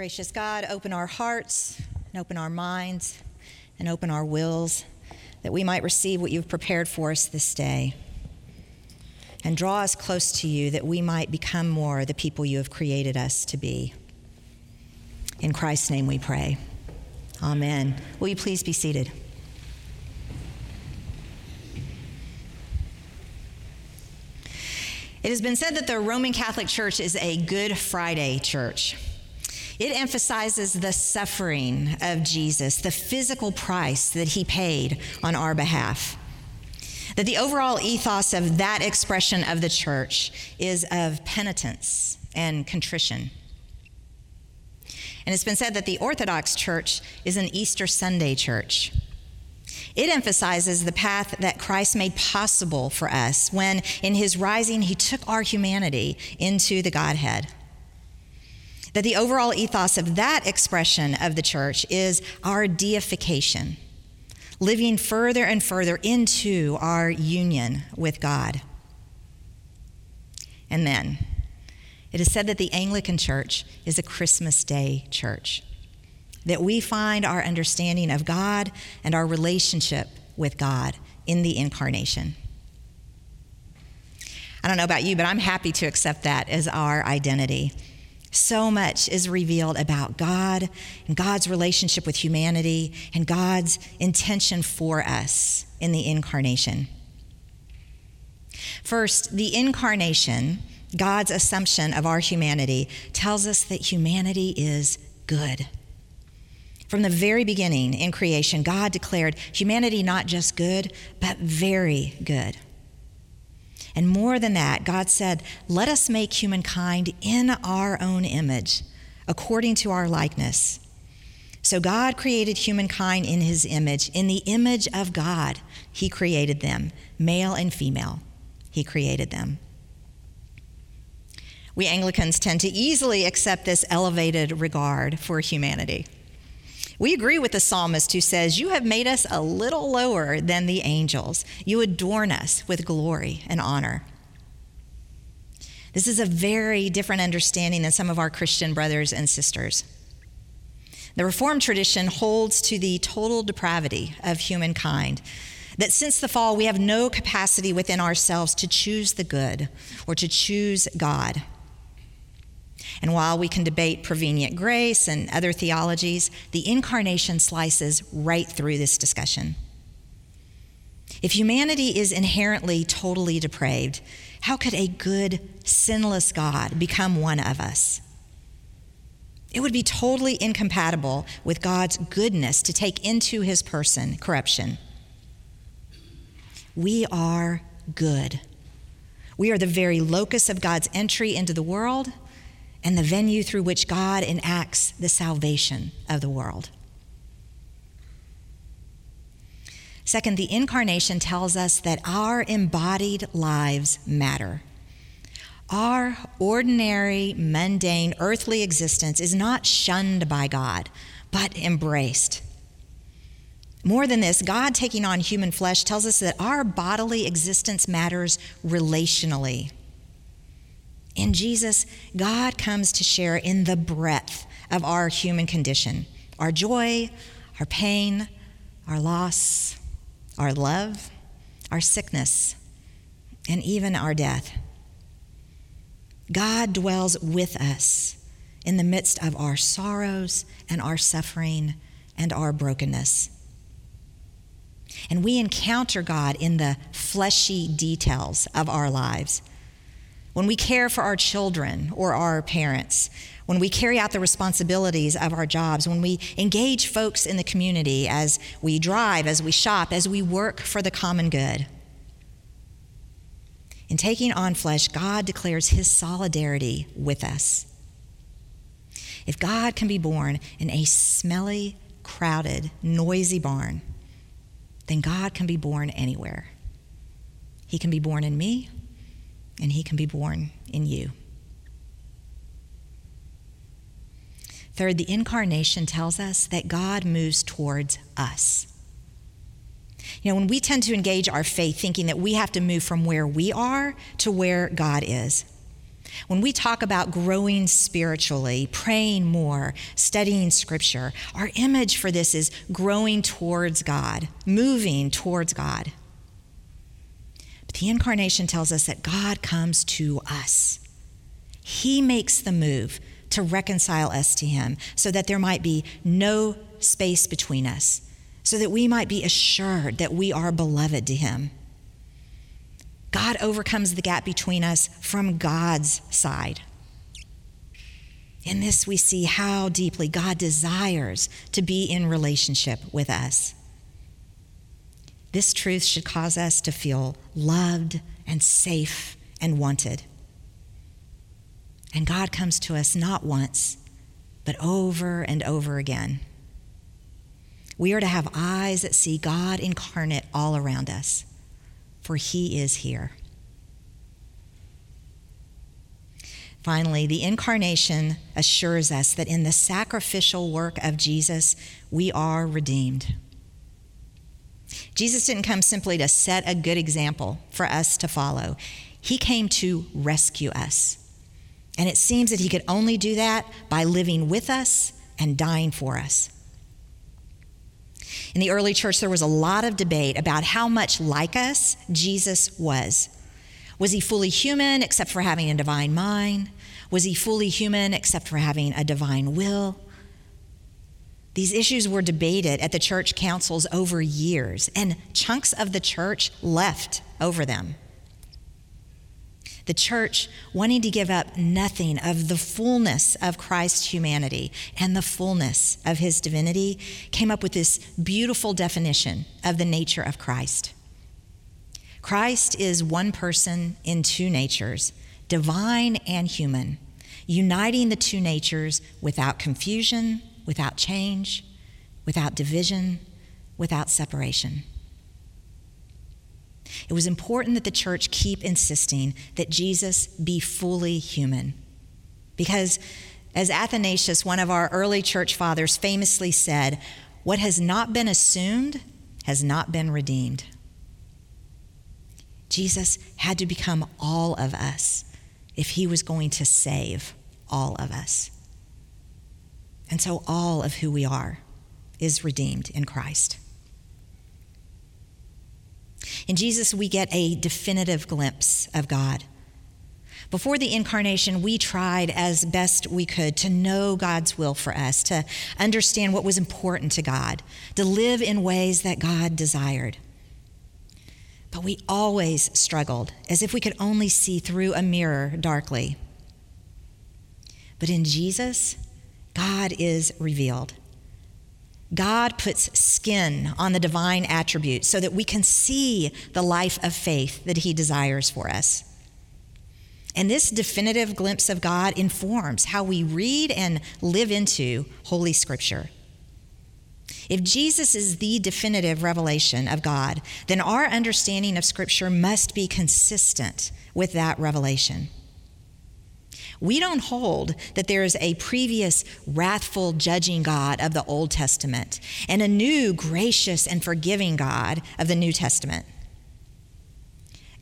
Gracious God, open our hearts and open our minds and open our wills that we might receive what you've prepared for us this day. And draw us close to you that we might become more the people you have created us to be. In Christ's name we pray. Amen. Will you please be seated? It has been said that the Roman Catholic Church is a Good Friday church. It emphasizes the suffering of Jesus, the physical price that he paid on our behalf. That the overall ethos of that expression of the church is of penitence and contrition. And it's been said that the Orthodox Church is an Easter Sunday church. It emphasizes the path that Christ made possible for us when, in his rising, he took our humanity into the Godhead. That the overall ethos of that expression of the church is our deification, living further and further into our union with God. And then, it is said that the Anglican Church is a Christmas Day church that we find our understanding of God and our relationship with God in the incarnation. I don't know about you, but I'm happy to accept that as our identity. So much is revealed about God and God's relationship with humanity and God's intention for us in the incarnation. First, the incarnation, God's assumption of our humanity, tells us that humanity is good. From the very beginning in creation, God declared humanity not just good, but very good. And more than that, God said, Let us make humankind in our own image, according to our likeness. So God created humankind in his image. In the image of God, he created them, male and female. He created them. We Anglicans tend to easily accept this elevated regard for humanity. We agree with the psalmist who says, You have made us a little lower than the angels. You adorn us with glory and honor. This is a very different understanding than some of our Christian brothers and sisters. The Reformed tradition holds to the total depravity of humankind, that since the fall, we have no capacity within ourselves to choose the good or to choose God. And while we can debate prevenient grace and other theologies, the incarnation slices right through this discussion. If humanity is inherently totally depraved, how could a good, sinless God become one of us? It would be totally incompatible with God's goodness to take into his person corruption. We are good. We are the very locus of God's entry into the world and the venue through which God enacts the salvation of the world. Second, the incarnation tells us that our embodied lives matter. Our ordinary, mundane, earthly existence is not shunned by God, but embraced. More than this, God taking on human flesh tells us that our bodily existence matters relationally. In Jesus, God comes to share in the breadth of our human condition our joy, our pain, our loss, our love, our sickness, and even our death. God dwells with us in the midst of our sorrows and our suffering and our brokenness. And we encounter God in the fleshy details of our lives when we care for our children or our parents, when we carry out the responsibilities of our jobs, when we engage folks in the community as we drive, as we shop, as we work for the common good. In taking on flesh, God declares his solidarity with us. If God can be born in a smelly, crowded, noisy barn, then God can be born anywhere. He can be born in me, and he can be born in you. Third, the incarnation tells us that God moves towards us. You know, when we tend to engage our faith thinking that we have to move from where we are to where God is, When we talk about growing spiritually, praying more, studying scripture, our image for this is growing towards God, moving towards God. But the incarnation tells us that God comes to us. He makes the move to reconcile us to Him so that there might be no space between us, so that we might be assured that we are beloved to Him. God overcomes the gap between us from God's side. In this, we see how deeply God desires to be in relationship with us. This truth should cause us to feel loved and safe and wanted. And God comes to us not once, but over and over again. We are to have eyes that see God incarnate all around us for he is here. Finally, the incarnation assures us that in the sacrificial work of Jesus, we are redeemed. Jesus didn't come simply to set a good example for us to follow, He came to rescue us. And it seems that He could only do that by living with us and dying for us. In the early church, there was a lot of debate about how much like us Jesus was. Was he fully human except for having a divine mind? Was he fully human except for having a divine will? These issues were debated at the church councils over years, and chunks of the church left over them. The church, wanting to give up nothing of the fullness of Christ's humanity and the fullness of his divinity, came up with this beautiful definition of the nature of Christ. Christ is one person in two natures, divine and human, uniting the two natures without confusion, without change, without division, without separation. It was important that the church keep insisting that Jesus be fully human. Because, as Athanasius, one of our early church fathers, famously said, what has not been assumed has not been redeemed. Jesus had to become all of us if he was going to save all of us. And so, all of who we are is redeemed in Christ. In Jesus, we get a definitive glimpse of God. Before the incarnation, we tried as best we could to know God's will for us, to understand what was important to God, to live in ways that God desired. But we always struggled as if we could only see through a mirror darkly. But in Jesus, God is revealed. God puts skin on the divine attributes so that we can see the life of faith that He desires for us. And this definitive glimpse of God informs how we read and live into Holy Scripture. If Jesus is the definitive revelation of God, then our understanding of Scripture must be consistent with that revelation. We don't hold that there is a previous wrathful, judging God of the Old Testament and a new, gracious, and forgiving God of the New Testament.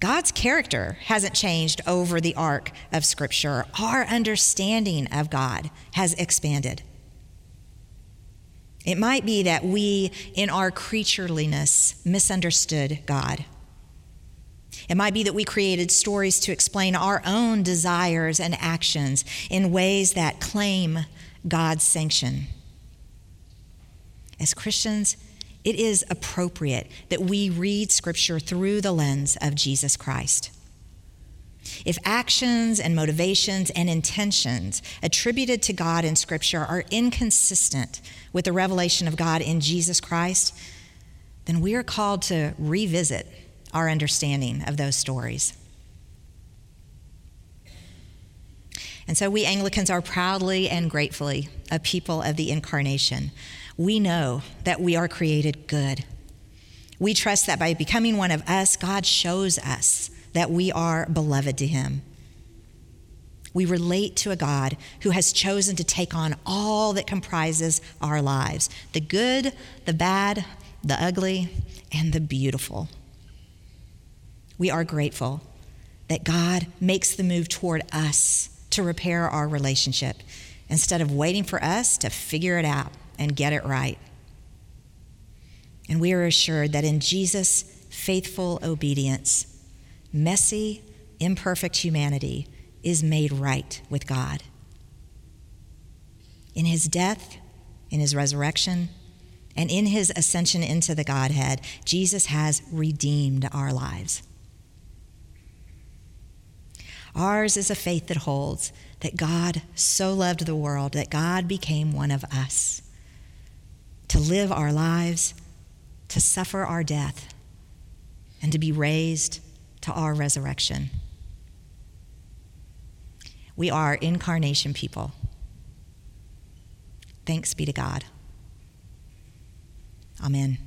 God's character hasn't changed over the arc of Scripture. Our understanding of God has expanded. It might be that we, in our creatureliness, misunderstood God. It might be that we created stories to explain our own desires and actions in ways that claim God's sanction. As Christians, it is appropriate that we read Scripture through the lens of Jesus Christ. If actions and motivations and intentions attributed to God in Scripture are inconsistent with the revelation of God in Jesus Christ, then we are called to revisit our understanding of those stories. And so we Anglicans are proudly and gratefully a people of the incarnation. We know that we are created good. We trust that by becoming one of us, God shows us that we are beloved to Him. We relate to a God who has chosen to take on all that comprises our lives the good, the bad, the ugly, and the beautiful. We are grateful that God makes the move toward us to repair our relationship instead of waiting for us to figure it out and get it right. And we are assured that in Jesus' faithful obedience, messy, imperfect humanity is made right with God. In his death, in his resurrection, and in his ascension into the Godhead, Jesus has redeemed our lives. Ours is a faith that holds that God so loved the world that God became one of us to live our lives, to suffer our death, and to be raised to our resurrection. We are incarnation people. Thanks be to God. Amen.